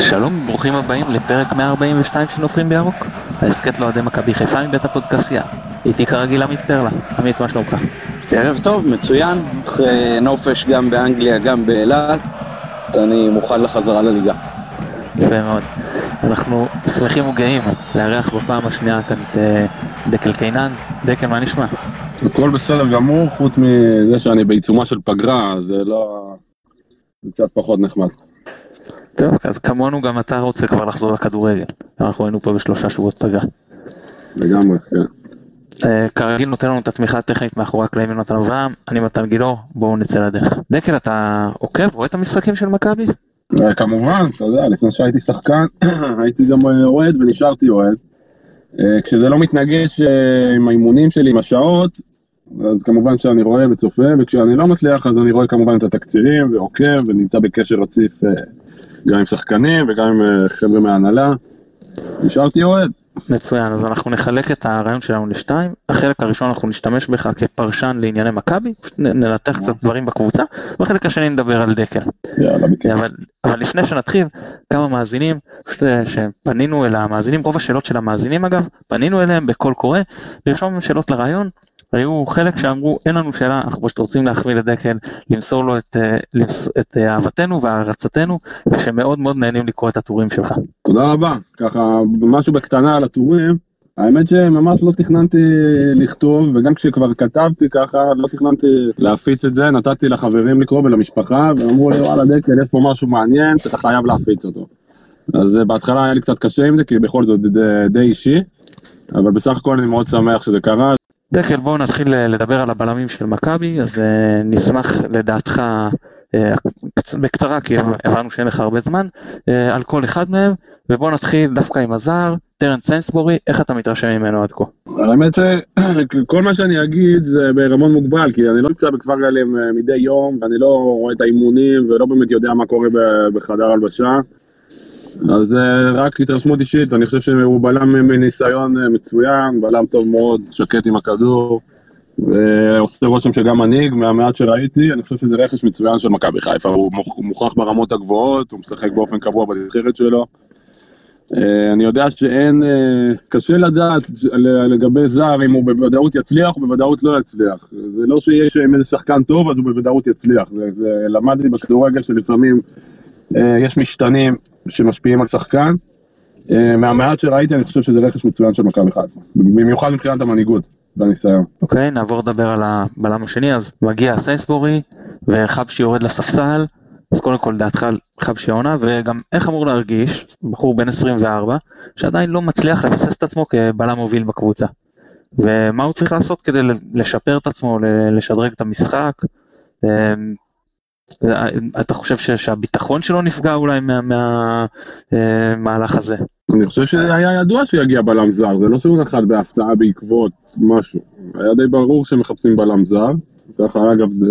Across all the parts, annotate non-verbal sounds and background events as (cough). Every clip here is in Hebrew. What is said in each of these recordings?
שלום, ברוכים הבאים לפרק 142 של נופלים בירוק. ההסכת לאוהדי מכבי חיפה מבית הפודקסייה. איתי כרגיל עמית פרלה. עמית, מה שלומך? ערב טוב, מצוין. אחרי נופש גם באנגליה, גם באילת. אני מוכן לחזרה לליגה. יפה מאוד. אנחנו שמחים וגאים לארח בפעם השנייה כאן את אה, דקל קינן. דקל, מה נשמע? הכל בסדר גמור, חוץ מזה שאני בעיצומה של פגרה, זה לא... זה קצת פחות נחמד. טוב, אז כמונו גם אתה רוצה כבר לחזור לכדורגל. אנחנו היינו פה בשלושה שבועות פגרה. לגמרי, כן. אה, כרגיל נותן לנו את התמיכה הטכנית מאחורי הקלעים יונתן אברהם, אני מתן גילאור, בואו נצא לדרך. דקל, אתה עוקב, רואה את המשחקים של מכבי? אה, כמובן, אתה יודע, לפני שהייתי שחקן, (clears throat) הייתי גם אה, אוהד ונשארתי אוהד. כשזה לא מתנגש עם האימונים שלי, עם השעות, אז כמובן שאני רואה וצופה, וכשאני לא מצליח אז אני רואה כמובן את התקצירים ועוקב ונמצא בקשר רציף גם עם שחקנים וגם עם אה, חבר'ה מההנהלה. נשארתי אוהד. מצוין, אז אנחנו נחלק את הרעיון שלנו לשתיים. החלק הראשון אנחנו נשתמש בך כפרשן לענייני מכבי, ננתח קצת דברים בקבוצה, ובחלק השני נדבר על דקל. יאללה, בכיף. אבל, אבל לפני שנתחיל, כמה מאזינים, אה, שפנינו אל המאזינים, רוב השאלות של המאזינים אגב, פנינו אליהם בקול קורא, לרשום שאלות לרעיון, היו חלק שאמרו אין לנו שאלה, אנחנו פשוט רוצים להחמיא לדקל, למסור לו את, אה, את אה, אהבתנו והערצתנו, ושמאוד מאוד נהנים לקרוא את הטורים שלך. תודה רבה. ככה, משהו בקטנה על הטורים. האמת שממש לא תכננתי לכתוב, וגם כשכבר כתבתי ככה, לא תכננתי להפיץ את זה, נתתי לחברים לקרוא ולמשפחה, ואמרו לי, וואלה דקל, יש פה משהו מעניין, שאתה חייב להפיץ אותו. אז אה, בהתחלה היה לי קצת קשה עם זה, כי בכל זאת די, די אישי, אבל בסך הכל אני מאוד שמח שזה קרה. דקל בואו נתחיל אה, לדבר על הבלמים של מכבי, אז אה, נשמח לדעתך אה, קצ- בקצרה, כי הבנו שאין לך הרבה זמן, על כל אחד מהם, ובואו נתחיל דווקא עם הזר, טרנס סנסבורי, איך אתה מתרשם ממנו עד כה? האמת שכל (clears throat) מה שאני אגיד זה ברמון מוגבל, כי אני לא נמצא בכפר גלים מדי יום, ואני לא רואה את האימונים, ולא באמת יודע מה קורה בחדר הלבשה. אז אה, רק התרשמות אישית, אני חושב שהוא בלם מניסיון אה, מצוין, בלם טוב מאוד, שקט עם הכדור, ועושה רושם שגם מנהיג, מהמעט שראיתי, אני חושב שזה רכש מצוין של מכבי חיפה, הוא מוכ- מוכח ברמות הגבוהות, הוא משחק באופן קבוע בנבחרת שלו. אה, אני יודע שאין, אה, קשה לדעת לגבי זר אם הוא בוודאות יצליח או בוודאות לא יצליח. זה לא שיש אם איזה שחקן טוב אז הוא בוודאות יצליח. זה, זה למדתי בכדורגל שלפעמים אה, יש משתנים שמשפיעים על שחקן. אה, מהמעט שראיתי אני חושב שזה רכש מצוין של מכבי חיפה. במיוחד מבחינת המנהיגות והניסיון. אוקיי, נעבור לדבר על הבלם השני, אז מגיע סנסבורי, וחבשי יורד לספסל, אז קודם כל דעתך על חבשי העונה, וגם איך אמור להרגיש, בחור בן 24, שעדיין לא מצליח לבסס את עצמו כבלם מוביל בקבוצה. ומה הוא צריך לעשות כדי לשפר את עצמו, לשדרג את המשחק? אתה חושב שהביטחון שלו נפגע אולי מהמהלך הזה? אני חושב שהיה ידוע שיגיע בלם זר, זה לא שהוא נחת בהפתעה בעקבות משהו. היה די ברור שמחפשים בלם זר. ככה אגב זה,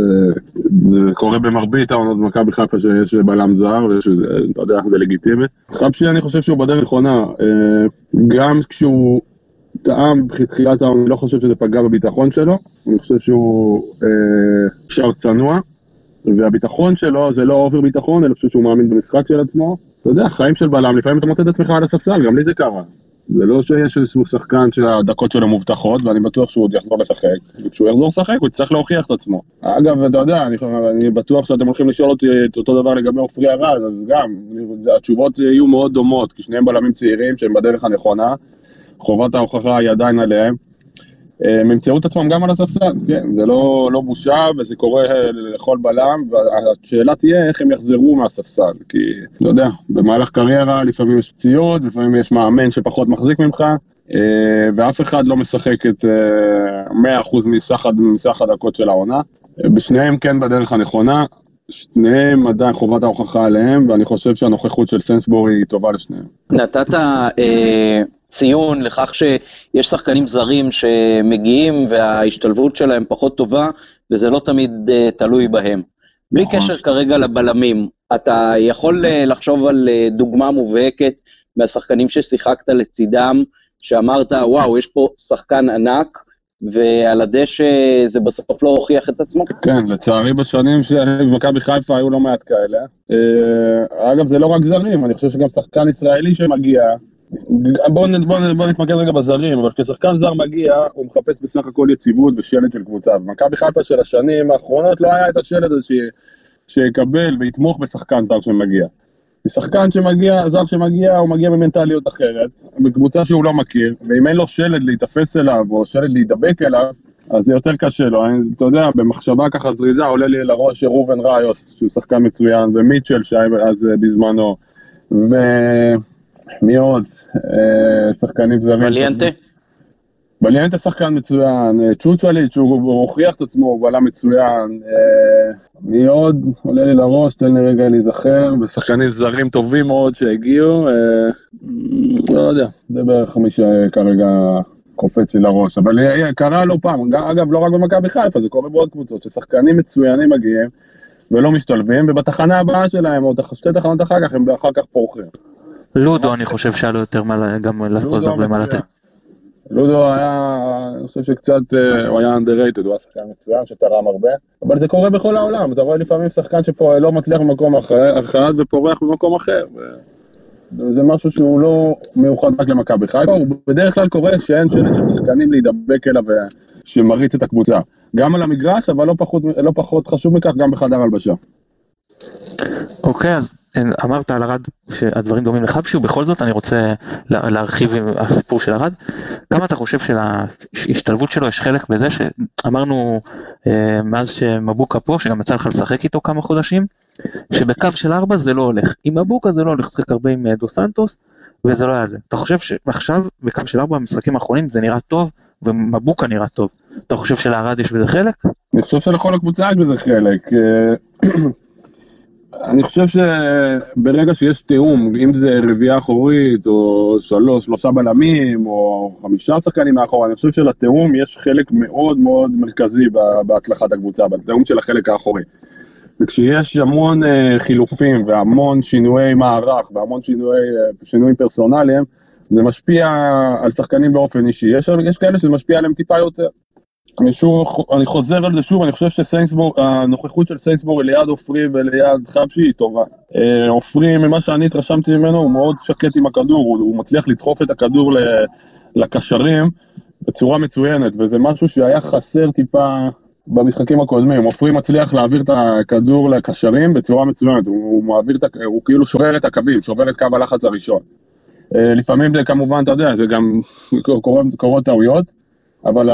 זה קורה במרבית העונות במכבי חיפה שיש בלם זר, ויש, אתה יודע, זה לגיטימי. חבשי אני חושב שהוא בדרך נכונה, אה, גם כשהוא טעם בתחילת העונה, אני לא חושב שזה פגע בביטחון שלו, אני חושב שהוא אה, שר צנוע, והביטחון שלו זה לא אובר ביטחון, אלא פשוט שהוא מאמין במשחק של עצמו. אתה יודע, חיים של בלם, לפעמים אתה מוצא את עצמך על הספסל, גם לי זה קרה. זה לא שיש איזשהו שחקן שהדקות שלו מובטחות, ואני בטוח שהוא עוד יחזור לשחק. וכשהוא יחזור לשחק, הוא יצטרך להוכיח את עצמו. אגב, אתה יודע, אני, אני בטוח שאתם הולכים לשאול אותי את אותו דבר לגבי עופרי ארד, אז גם, זה, התשובות יהיו מאוד דומות, כי שניהם בלמים צעירים שהם בדרך הנכונה, חובת ההוכחה היא עדיין עליהם. הם ימצאו את עצמם גם על הספסל, כן, זה לא, לא בושה וזה קורה לכל בלם, והשאלה תהיה איך הם יחזרו מהספסל, כי, אתה יודע, במהלך קריירה לפעמים יש פציעות, לפעמים יש מאמן שפחות מחזיק ממך, אה, ואף אחד לא משחק את אה, 100% מסך, הד- מסך הדקות של העונה. אה, בשניהם כן בדרך הנכונה, שניהם עדיין חובת ההוכחה עליהם, ואני חושב שהנוכחות של סנסבורי היא טובה לשניהם. נתת אה, ציון לכך שיש שחקנים זרים שמגיעים וההשתלבות שלהם פחות טובה, וזה לא תמיד אה, תלוי בהם. בלי נכון. קשר כרגע לבלמים, אתה יכול אה, לחשוב על אה, דוגמה מובהקת מהשחקנים ששיחקת לצידם, שאמרת, וואו, יש פה שחקן ענק, ועל הדשא זה בסוף לא הוכיח את עצמו. כן, לצערי בשנים שמכבי חיפה היו לא מעט כאלה. אגב, זה לא רק זרים, אני חושב שגם שחקן ישראלי שמגיע, בואו בוא, בוא נתמקד רגע בזרים, אבל כששחקן זר מגיע, הוא מחפש בסך הכל יציבות ושלד של קבוצה. במכבי חיפה של השנים האחרונות לא היה את השלד הזה שיקבל ויתמוך בשחקן זר שמגיע. שחקן שמגיע, זר שמגיע, הוא מגיע במנטליות אחרת, בקבוצה שהוא לא מכיר, ואם אין לו שלד להיתפס אליו, או שלד להידבק אליו, אז זה יותר קשה לו. אני, אתה יודע, במחשבה ככה זריזה עולה לי לראש ראובן ראיוס, שהוא שחקן מצוין, ומיטשל שהיה אז אה, בזמנו, ומי עוד? אה, שחקנים זרים. וליאנטה? בליאנטה שחקן מצוין, אה, צ'וצ'ליץ' הוא הוכיח את עצמו, הוא בלם מצוין, אה, מי עוד? עולה לי לראש, תן לי רגע להיזכר, ושחקנים זרים טובים מאוד שהגיעו, לא יודע, זה בערך מי שכרגע קופץ לי לראש, אבל קרה לא פעם, אגב לא רק במכבי חיפה, זה קורה בעוד קבוצות, ששחקנים מצוינים מגיעים ולא משתלבים, ובתחנה הבאה שלהם, או שתי תחנות אחר כך, הם אחר כך פורחים. לודו אני חושב שהיה לו יותר גם לעשות מה לתת. לודו היה, אני חושב שקצת, אה, הוא היה underrated, הוא היה שחקן מצוין שתרם הרבה, אבל זה קורה בכל העולם, אתה רואה לפעמים שחקן שפה לא מצליח במקום אחד ופורח במקום אחר. זה משהו שהוא לא מיוחד רק למכבי חיפה, הוא בדרך כלל קורה שאין שלט של שחקנים להידבק אליו שמריץ את הקבוצה. גם על המגרש, אבל לא פחות, לא פחות חשוב מכך, גם בחדר הלבשה. אוקיי, אז אמרת על ארד שהדברים דומים לחבשי, ובכל זאת אני רוצה להרחיב עם הסיפור של ארד. כמה אתה חושב שלהשתלבות שלו יש חלק בזה שאמרנו אה, מאז שמבוקה פה, שגם יצא לך לשחק איתו כמה חודשים, שבקו של ארבע זה לא הולך. עם מבוקה זה לא הולך, לשחק הרבה עם אה, דו סנטוס, וזה לא היה זה. אתה חושב שעכשיו בקו של ארבע המשחקים האחרונים זה נראה טוב, ומבוקה נראה טוב. אתה חושב שלארד יש בזה חלק? אני חושב שלכל הקבוצה יש בזה חלק. אני חושב שברגע שיש תיאום, אם זה רביעייה אחורית, או שלוש, שלושה בלמים, או חמישה שחקנים מאחור, אני חושב שלתיאום יש חלק מאוד מאוד מרכזי בהצלחת הקבוצה, בתיאום של החלק האחורי. וכשיש המון uh, חילופים והמון שינויי מערך והמון שינויי, uh, שינויים פרסונליים, זה משפיע על שחקנים באופן אישי. יש, יש כאלה שזה משפיע עליהם טיפה יותר. אני שוב, אני חוזר על זה שוב, אני חושב שהנוכחות של סיינסבורג ליד עופרי וליד חבשי היא טובה. אה, עופרי, ממה שאני התרשמתי ממנו, הוא מאוד שקט עם הכדור, הוא, הוא מצליח לדחוף את הכדור לקשרים בצורה מצוינת, וזה משהו שהיה חסר טיפה במשחקים הקודמים. עופרי מצליח להעביר את הכדור לקשרים בצורה מצוינת, הוא, הוא מעביר הוא כאילו שובר את הקווים, שובר את קו הלחץ הראשון. אה, לפעמים זה כמובן, אתה יודע, זה גם (laughs) קורות טעויות. אבל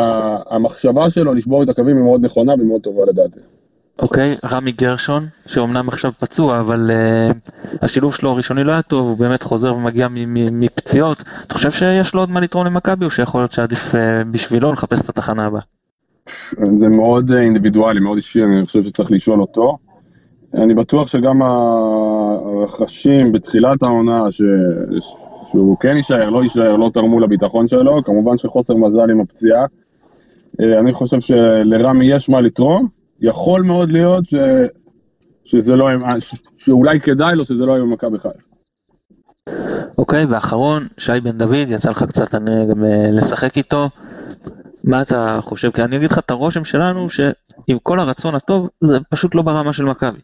המחשבה שלו לשבור את הקווים היא מאוד נכונה ומאוד טובה לדעתי. אוקיי, okay, רמי גרשון, שאומנם עכשיו פצוע, אבל uh, השילוב שלו הראשוני לא היה טוב, הוא באמת חוזר ומגיע מפציעות. אתה חושב שיש לו עוד מה לתרום למכבי, או שיכול להיות שעדיף uh, בשבילו לחפש את התחנה הבאה? זה מאוד אינדיבידואלי, מאוד אישי, אני חושב שצריך לשאול אותו. אני בטוח שגם הרכשים בתחילת העונה, ש... שהוא כן יישאר, לא יישאר, לא תרמו לביטחון שלו, כמובן שחוסר מזל עם הפציעה. אה, אני חושב שלרמי יש מה לתרום, יכול מאוד להיות ש... שזה לא, שאולי כדאי לו שזה לא יהיה במכבי חיפה. אוקיי, ואחרון, שי בן דוד, יצא לך קצת אני, גם אה, לשחק איתו. מה אתה חושב? כי אני אגיד לך את הרושם שלנו, שעם כל הרצון הטוב, זה פשוט לא ברמה של מכבי.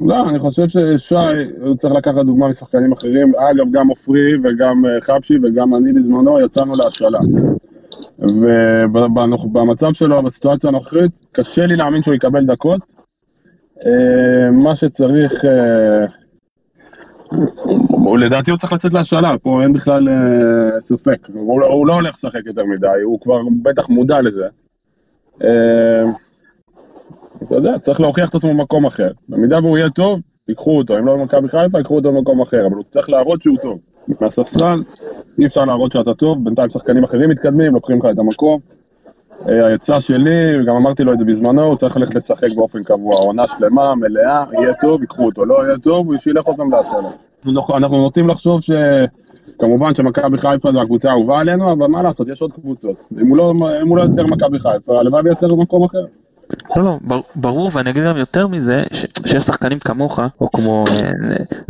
לא, אני חושב ששי, הוא צריך לקחת דוגמה משחקנים אחרים. אגב, גם עופרי וגם אה, חבשי וגם אני בזמנו יצאנו להשאלה. ובמצב שלו, בסיטואציה הנוכחית, קשה לי להאמין שהוא יקבל דקות. אה, מה שצריך, אה, לדעתי הוא צריך לצאת להשאלה, פה אין בכלל ספק. הוא לא, הוא לא הולך לשחק יותר מדי, הוא כבר בטח מודע לזה. אתה יודע, צריך להוכיח את עצמו במקום אחר. במידה והוא יהיה טוב, ייקחו אותו. אם לא במכבי חיפה, ייקחו אותו במקום אחר, אבל הוא צריך להראות שהוא טוב. מהספסל, אי אפשר להראות שאתה טוב, בינתיים שחקנים אחרים מתקדמים, לוקחים לך את המקום. אה, העצה שלי, גם אמרתי לו את זה בזמנו, הוא צריך ללכת לשחק באופן קבוע, עונה שלמה, מלאה, יהיה טוב, ייקחו אותו, לא יהיה טוב, הוא שילך אותם להשאלה. אנחנו נוטים לחשוב ש... כמובן שמכבי חיפה זו הקבוצה האהובה עלינו, אבל מה לעשות, יש עוד קבוצות. אם הוא לא, אם הוא לא יוצר מכבי חיפה, הלוואי וייצר במקום אחר. לא, לא, ברור, ואני אגיד גם יותר מזה, שיש שחקנים כמוך, או כמו אה,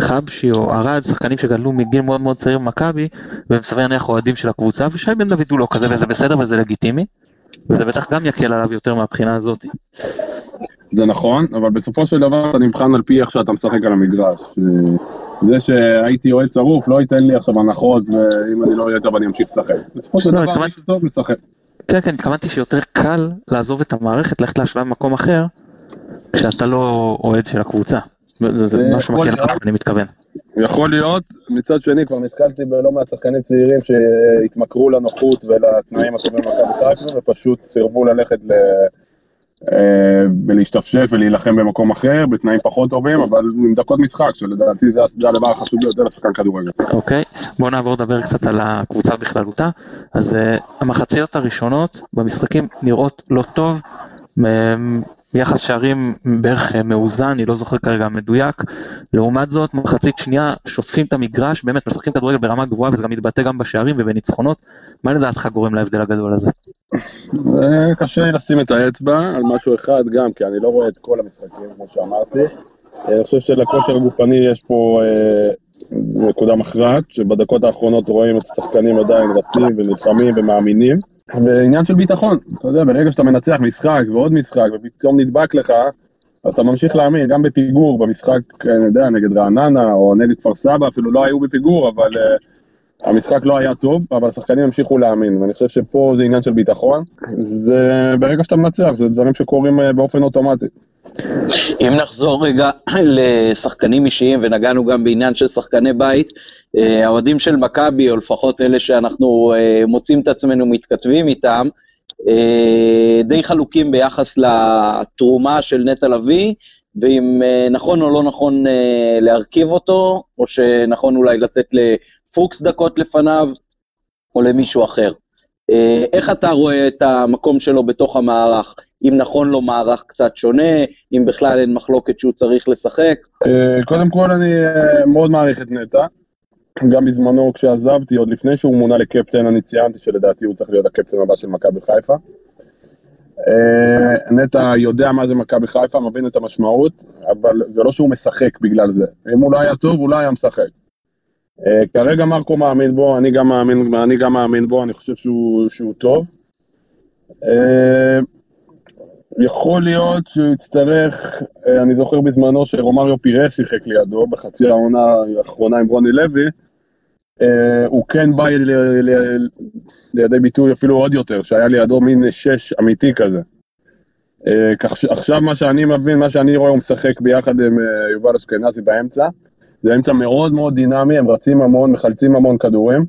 חבשי או ארד, שחקנים שגדלו מגיל מאוד מאוד צעיר במכבי, והם סביר להניח אוהדים של הקבוצה, ושי בן דוד הוא לא כזה, וזה בסדר וזה לגיטימי. וזה בטח גם יקל עליו יותר מהבחינה הזאת. זה נכון, אבל בסופו של דבר אתה נבחן על פי איך שאתה משחק על המגרש. זה שהייתי אוהד שרוף לא ייתן לי עכשיו הנחות, ואם אני לא אהיה טוב אני אמשיך לשחק. בסופו של לא, דבר, מי שטוב משחק. כן, כן, התכוונתי שיותר קל לעזוב את המערכת, ללכת להשוואה במקום אחר, כשאתה לא אוהד של הקבוצה. זה, זה משהו מקל להיות. עליו, אני מתכוון. יכול להיות, מצד שני כבר נתקלתי בלא מעט שחקנים צעירים שהתמכרו לנוחות ולתנאים הטובים במכבי חיפה ופשוט סירבו ללכת ל... ולהשתפשף ולהילחם במקום אחר, בתנאים פחות טובים, אבל עם דקות משחק, שלדעתי זה הדבר החשוב ביותר לשחקן כדורגל. אוקיי, בואו נעבור לדבר קצת על הקבוצה בכללותה. אז uh, המחציות הראשונות במשחקים נראות לא טוב, יחס שערים בערך אה, מאוזן, אני לא זוכר כרגע מדויק. לעומת זאת, מחצית שנייה שוטפים את המגרש, באמת משחקים כדורגל ברמה גבוהה וזה גם מתבטא גם בשערים ובניצחונות. מה לדעתך גורם להבדל הגדול הזה? זה קשה לשים את האצבע על משהו אחד גם, כי אני לא רואה את כל המשחקים, כמו שאמרתי. אה, אני חושב שלכושר הגופני יש פה אה, נקודה מכרעת, שבדקות האחרונות רואים את השחקנים עדיין רצים ונלחמים ומאמינים. ועניין של ביטחון, אתה יודע, ברגע שאתה מנצח משחק ועוד משחק ופתאום נדבק לך, אז אתה ממשיך להאמין, גם בפיגור, במשחק, אני יודע, נגד רעננה או נגד כפר סבא, אפילו לא היו בפיגור, אבל uh, המשחק לא היה טוב, אבל השחקנים המשיכו להאמין, ואני חושב שפה זה עניין של ביטחון. זה ברגע שאתה מנצח, זה דברים שקורים uh, באופן אוטומטי. אם נחזור רגע (clears throat) לשחקנים אישיים, ונגענו גם בעניין של שחקני בית, אה, האוהדים של מכבי, או לפחות אלה שאנחנו אה, מוצאים את עצמנו מתכתבים איתם, אה, די חלוקים ביחס לתרומה של נטע לביא, ואם נכון או לא נכון להרכיב אותו, או שנכון אולי לתת לפוקס דקות לפניו, או למישהו אחר. אה, איך אתה רואה את המקום שלו בתוך המערך? אם נכון לו מערך קצת שונה, אם בכלל אין מחלוקת שהוא צריך לשחק. אה, קודם כל אני אה, מאוד מעריך את נטע. גם בזמנו כשעזבתי, עוד לפני שהוא מונה לקפטן, אני ציינתי שלדעתי הוא צריך להיות הקפטן הבא של מכבי חיפה. נטע יודע מה זה מכבי חיפה, מבין את המשמעות, אבל זה לא שהוא משחק בגלל זה. אם הוא לא היה טוב, הוא לא היה משחק. אה, כרגע מרקו מאמין בו, אני גם מאמין, אני גם מאמין בו, אני חושב שהוא, שהוא טוב. אה, יכול להיות שהוא יצטרך, אה, אני זוכר בזמנו שרומריו פירס שיחק לידו בחצי העונה האחרונה עם רוני לוי, הוא כן בא ל- ל- לידי ביטוי אפילו עוד יותר, שהיה לידו מין שש אמיתי כזה. כך שעכשיו מה שאני מבין, מה שאני רואה, הוא משחק ביחד עם יובל אשכנזי באמצע. זה אמצע מאוד מאוד דינמי, הם רצים המון, מחלצים המון כדורים.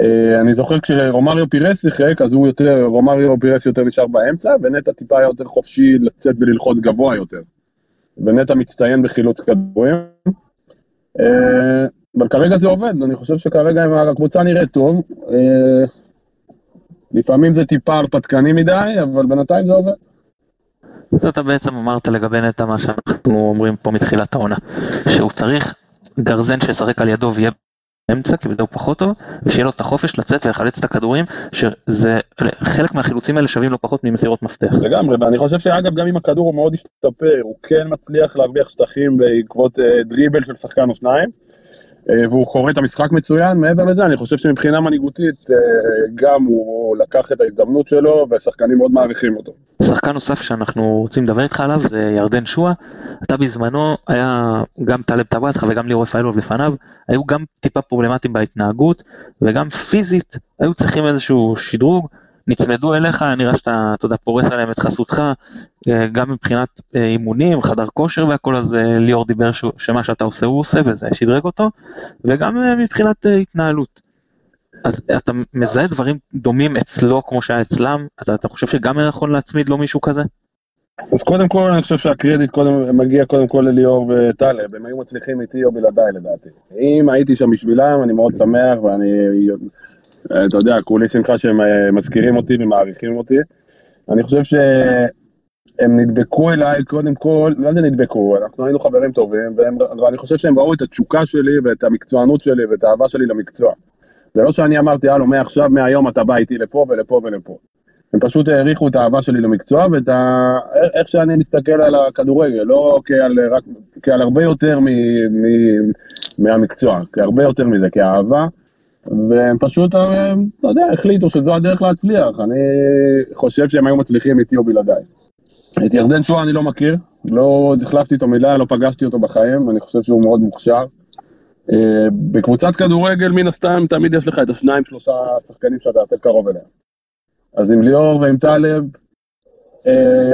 אה, אני זוכר כשרומריו פירס שיחק, אז הוא יותר, רומריו פירס יותר נשאר באמצע, ונטע טיפה היה יותר חופשי לצאת וללחוץ גבוה יותר. ונטע מצטיין בחילוץ כדורים. אה, אבל כרגע זה עובד, אני חושב שכרגע הקבוצה נראית טוב. אה, לפעמים זה טיפה הרפתקני מדי, אבל בינתיים זה עובד. אתה בעצם אמרת לגבי נטע מה שאנחנו אומרים פה מתחילת העונה, שהוא צריך גרזן שישחק על ידו ויהיה באמצע, כי בזה הוא פחות טוב, ושיהיה לו את החופש לצאת ולחלץ את הכדורים, שזה, חלק מהחילוצים האלה שווים לא פחות ממסירות מפתח. לגמרי, ואני חושב שאגב, גם אם הכדור הוא מאוד השתפר, הוא כן מצליח להרוויח שטחים בעקבות אה, דריבל של שחקן או שניים, והוא קורא את המשחק מצוין. מעבר לזה, אני חושב שמבחינה מנהיגותית, אה, גם הוא לקח את ההזדמנות שלו, והשחקנים מאוד מעריכים אותו. שחקן נוסף שאנחנו רוצים לדבר איתך עליו זה ירדן שואה. אתה בזמנו היה גם טלב טבעתך וגם ליאור רפאלוב לפניו, היו גם טיפה פרובלמטיים בהתנהגות וגם פיזית היו צריכים איזשהו שדרוג. נצמדו אליך, נראה שאתה, אתה יודע, פורס עליהם את חסותך, אה, גם מבחינת אה, אימונים, חדר כושר והכל, אז אה, ליאור דיבר שהוא- שמה שאתה עושה הוא עושה וזה שדרג אותו, וגם מבחינת התנהלות. אז אתה מזהה דברים דומים אצלו כמו שהיה אצלם? אתה, אתה חושב שגם נכון להצמיד לו מישהו כזה? אז קודם כל, אני חושב שהקרדיט קודם, מגיע קודם כל לליאור וטלב, הם היו מצליחים איתי או בלעדיי לדעתי. אם הייתי שם בשבילם, אני מאוד שמח, ואני, אתה יודע, כולי שמחה שהם אה, מזכירים אותי ומעריכים אותי. אני חושב שהם נדבקו אליי קודם כל, מה זה נדבקו? אנחנו היינו חברים טובים, והם, ואני חושב שהם ראו את התשוקה שלי ואת המקצוענות שלי ואת האהבה שלי למקצוע. זה לא שאני אמרתי, הלו, מעכשיו, מהיום אתה בא איתי לפה ולפה ולפה. הם פשוט העריכו את האהבה שלי למקצוע ואת ה... איך שאני מסתכל על הכדורגל, לא כעל, רק, כעל הרבה יותר מ, מ, מהמקצוע, כהרבה יותר מזה, כאהבה. והם פשוט, אתה יודע, החליטו שזו הדרך להצליח. אני חושב שהם היו מצליחים איתי או בלעדיי. את ירדן שואה אני לא מכיר, לא החלפתי איתו מילה, לא פגשתי אותו בחיים, אני חושב שהוא מאוד מוכשר. אה, בקבוצת כדורגל, מן הסתם, תמיד יש לך את השניים, שלושה שחקנים שאתה יותר קרוב אליהם. אז עם ליאור ועם טלב,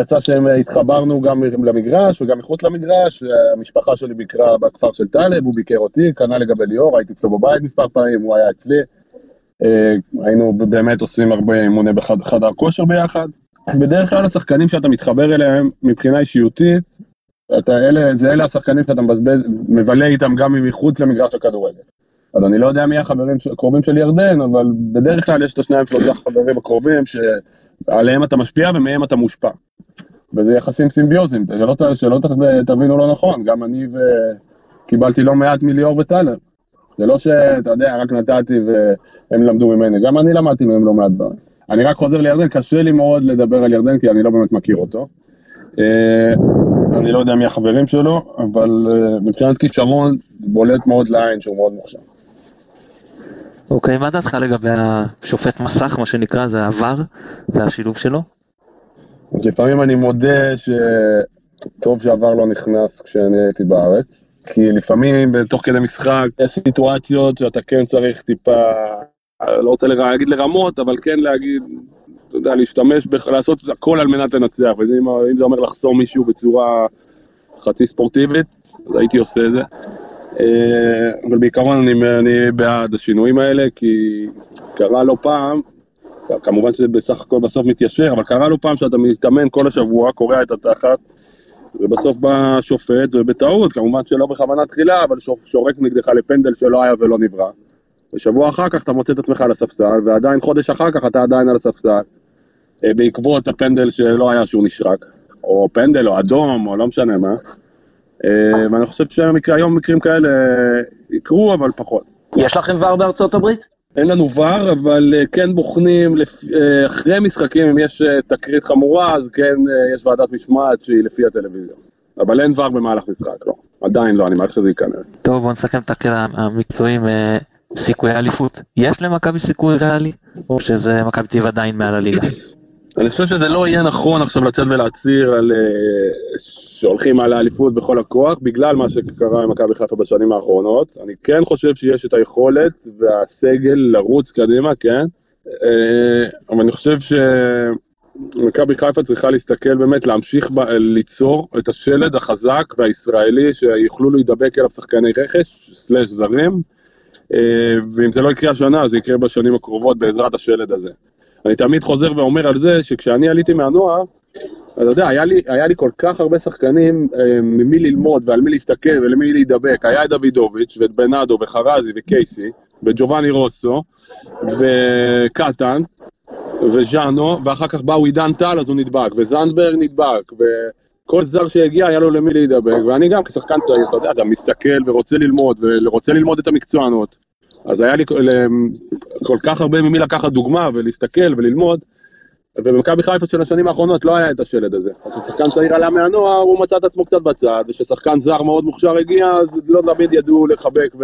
יצא שהתחברנו גם למגרש וגם מחוץ למגרש, המשפחה שלי ביקרה בכפר של טלב, הוא ביקר אותי, כנ"ל לגבי ליאור, הייתי אצלו בבית מספר פעמים, הוא היה אצלי. אה, היינו באמת עושים הרבה אימוני בחדר כושר ביחד. בדרך כלל השחקנים שאתה מתחבר אליהם מבחינה אישיותית, אתה, אלה, זה אלה השחקנים שאתה מבזבז, מבלה איתם גם מחוץ למגרש הכדורגל. אז אני לא יודע מי החברים הקרובים של ירדן, אבל בדרך כלל יש את השניים שלושה חברים הקרובים שעליהם אתה משפיע ומהם אתה מושפע. וזה יחסים סימביוזיים, שלא, שלא תבינו לא נכון, גם אני וקיבלתי לא מעט מליאור וטלר. זה לא שאתה יודע, רק נתתי והם למדו ממני, גם אני למדתי מהם לא מעט דברים. אני רק חוזר לירדן, קשה לי מאוד לדבר על ירדן כי אני לא באמת מכיר אותו. אה, אני לא יודע מי החברים שלו, אבל אה, מבחינת כישרון, בולט מאוד לעין שהוא מאוד מוכשר. אוקיי, מה דעתך לגבי השופט מסך, מה שנקרא, זה עבר והשילוב שלו? לפעמים אני מודה שטוב שעבר לא נכנס כשאני הייתי בארץ, כי לפעמים תוך כדי משחק יש סיטואציות שאתה כן צריך טיפה, לא רוצה להגיד לרמות, אבל כן להגיד, אתה יודע, להשתמש, לעשות הכל על מנת לנצח, ואם זה אומר לחסום מישהו בצורה חצי ספורטיבית, אז הייתי עושה את זה. אה, אבל בעיקרון אני, אני בעד השינויים האלה, כי קרה לא פעם, כמובן שזה בסך הכל בסוף מתיישר, אבל קרה לא פעם שאתה מתאמן כל השבוע, קורע את התחת, ובסוף בא שופט, ובטעות, כמובן שלא בכוונה תחילה, אבל שורק נגדך לפנדל שלא היה ולא נברא. ושבוע אחר כך אתה מוצא את עצמך על הספסל, ועדיין חודש אחר כך אתה עדיין על הספסל, אה, בעקבות הפנדל שלא היה שהוא נשרק, או פנדל או אדום, או לא משנה מה. אה, ואני חושב שהיום מקרים כאלה יקרו, אבל פחות. יש לכם ור בארצות הברית? אין לנו ור, אבל אה, כן בוחנים אה, אחרי משחקים, אם יש תקרית חמורה, אז כן יש ועדת משמעת שהיא לפי הטלוויזיה. אבל אין ור במהלך משחק, לא. עדיין לא, אני מעריך שזה ייכנס. טוב, בוא נסכם את הקטע המקצועי סיכויי אליפות. יש למכבי סיכוי ריאלי, או שזה מכבי טבע עדיין מעל הליגה? אני חושב שזה לא יהיה נכון עכשיו לצאת ולהצהיר על שהולכים על האליפות בכל הכוח, בגלל מה שקרה עם מכבי חיפה בשנים האחרונות. אני כן חושב שיש את היכולת והסגל לרוץ קדימה, כן? אה, אבל אני חושב שמכבי חיפה צריכה להסתכל באמת, להמשיך ב- ליצור את השלד החזק והישראלי שיוכלו להידבק אליו שחקני רכש, סלאש זרים, אה, ואם זה לא יקרה השנה, זה יקרה בשנים הקרובות בעזרת השלד הזה. אני תמיד חוזר ואומר על זה שכשאני עליתי מהנוער, אתה יודע, היה לי, היה לי כל כך הרבה שחקנים אה, ממי ללמוד ועל מי להסתכל ולמי להידבק. היה את דוידוביץ' ואת בנאדו וחרזי וקייסי וג'ובאני רוסו וקטן וז'אנו, ואחר כך באו עידן טל אז הוא נדבק, וזנדברג נדבק, וכל זר שהגיע היה לו למי להידבק, ואני גם כשחקן צעיר, אתה יודע, גם מסתכל ורוצה ללמוד, ורוצה ללמוד את המקצוענות. אז היה לי כל כך הרבה ממי לקחת דוגמה ולהסתכל וללמוד, ובמכבי חיפה של השנים האחרונות לא היה את השלד הזה. כששחקן צעיר עלה מהנוער, הוא מצא את עצמו קצת בצד, וכששחקן זר מאוד מוכשר הגיע, אז לא תמיד ידעו לחבק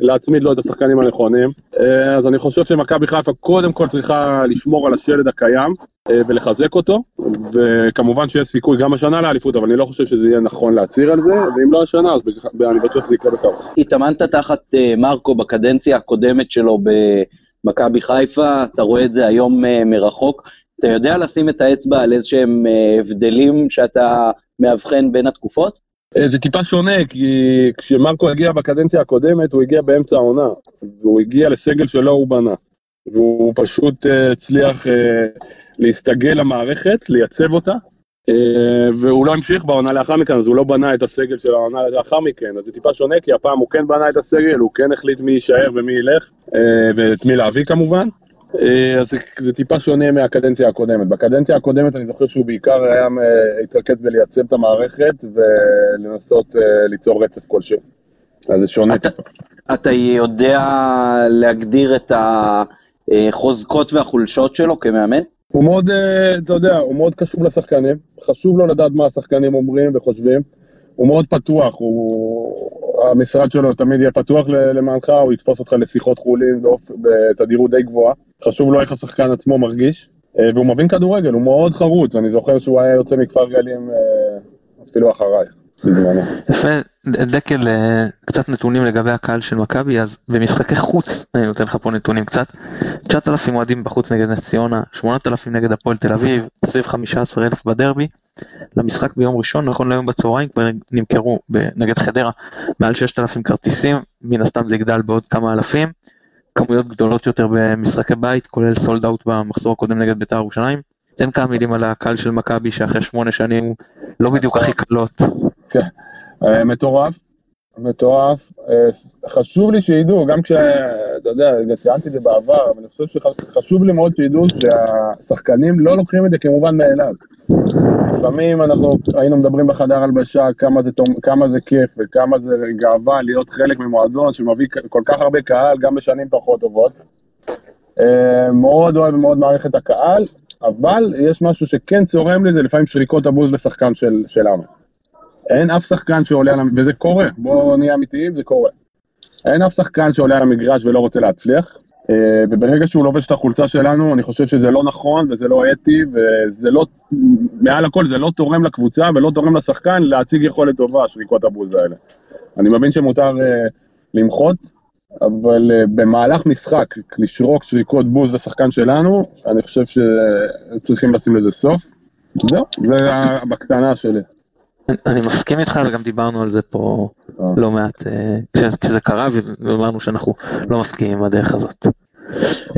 ולהצמיד לו את השחקנים הנכונים. אה, אז אני חושב שמכבי חיפה קודם כל צריכה לשמור על השלד הקיים אה, ולחזק אותו, וכמובן שיש סיכוי גם השנה לאליפות, אבל אני לא חושב שזה יהיה נכון להצהיר על זה, ואם לא השנה, אז אני בטוח שזה יקרה בקרוב. התאמנת תחת אה, מרקו בקדנציה הקודמת שלו ב... מכבי חיפה, אתה רואה את זה היום uh, מרחוק. אתה יודע לשים את האצבע על איזשהם uh, הבדלים שאתה מאבחן בין התקופות? אה, זה טיפה שונה, כי כשמרקו הגיע בקדנציה הקודמת, הוא הגיע באמצע העונה, והוא הגיע לסגל שלא הוא בנה. והוא פשוט הצליח להסתגל למערכת, לייצב אותה, אה, והוא לא המשיך בעונה לאחר מכן, אז הוא לא בנה את הסגל של העונה לאחר מכן, אז זה טיפה שונה, כי הפעם הוא כן בנה את הסגל, הוא כן החליט מי יישאר ומי ילך, אה, ואת מי להביא כמובן. אה, אז זה, טיפה שונה מהקדנציה הקודמת. בקדנציה הקודמת אני זוכר שהוא בעיקר היה התרכז בלייצב את המערכת ולנסות ליצור רצף כלשהו. אז זה שונה אתה. אתה יודע להגדיר את החוזקות והחולשות שלו כמאמן? הוא מאוד, אתה יודע, הוא מאוד קשוב לשחקנים, חשוב לו לדעת מה השחקנים אומרים וחושבים. הוא מאוד פתוח, הוא, המשרד שלו תמיד יהיה פתוח למענך, הוא יתפוס אותך לשיחות חולין בתדירות די גבוהה. חשוב לו איך השחקן עצמו מרגיש, אה, והוא מבין כדורגל, הוא מאוד חרוץ, אני זוכר שהוא היה יוצא מכפר גלים אה, אפילו אחרייך. יפה, דקל, אה, קצת נתונים לגבי הקהל של מכבי, אז במשחקי חוץ, אני נותן לך פה נתונים קצת, 9,000 אוהדים בחוץ נגד נס ציונה, 8,000 נגד הפועל תל אביב, סביב 15,000 בדרבי. למשחק ביום ראשון, נכון להיום בצהריים, כבר נמכרו נגד חדרה מעל 6,000 כרטיסים, מן הסתם זה יגדל בעוד כמה אלפים. כמויות גדולות יותר במשחקי בית, כולל סולד אאוט במחזור הקודם נגד בית"ר ירושלים. תן כמה מילים על הקהל של מכבי שאחרי שמונה שנים לא בדיוק הכי קלות. כן, אה, מטורף, מטורף. אה, חשוב לי שידעו, גם כש... אתה יודע, ציינתי את זה בעבר, אבל אני חושב שחשוב לי מאוד שידעו שהשחקנים לא לוקחים את זה כמובן מאליו. לפעמים אנחנו היינו מדברים בחדר הלבשה כמה זה, כמה זה כיף וכמה זה גאווה להיות חלק ממועדון שמביא כל כך הרבה קהל, גם בשנים פחות טובות. אה, מאוד אוהב ומאוד מעריך את הקהל, אבל יש משהו שכן צורם לי, זה לפעמים שריקות הבוז לשחקן של, שלנו. אין אף שחקן שעולה על המגרש, וזה קורה, בואו נהיה אמיתיים, זה קורה. אין אף שחקן שעולה על המגרש ולא רוצה להצליח, אה, וברגע שהוא לובש את החולצה שלנו, אני חושב שזה לא נכון וזה לא אתי, וזה לא, מעל הכל זה לא תורם לקבוצה ולא תורם לשחקן להציג יכולת טובה, שריקות הבוז האלה. אני מבין שמותר uh, למחות, אבל uh, במהלך משחק, לשרוק שריקות בוז לשחקן שלנו, אני חושב שצריכים לשים לזה סוף. זהו, זה בקטנה שלי. אני מסכים איתך וגם דיברנו על זה פה לא מעט כשזה קרה ואמרנו שאנחנו לא מסכימים עם הדרך הזאת.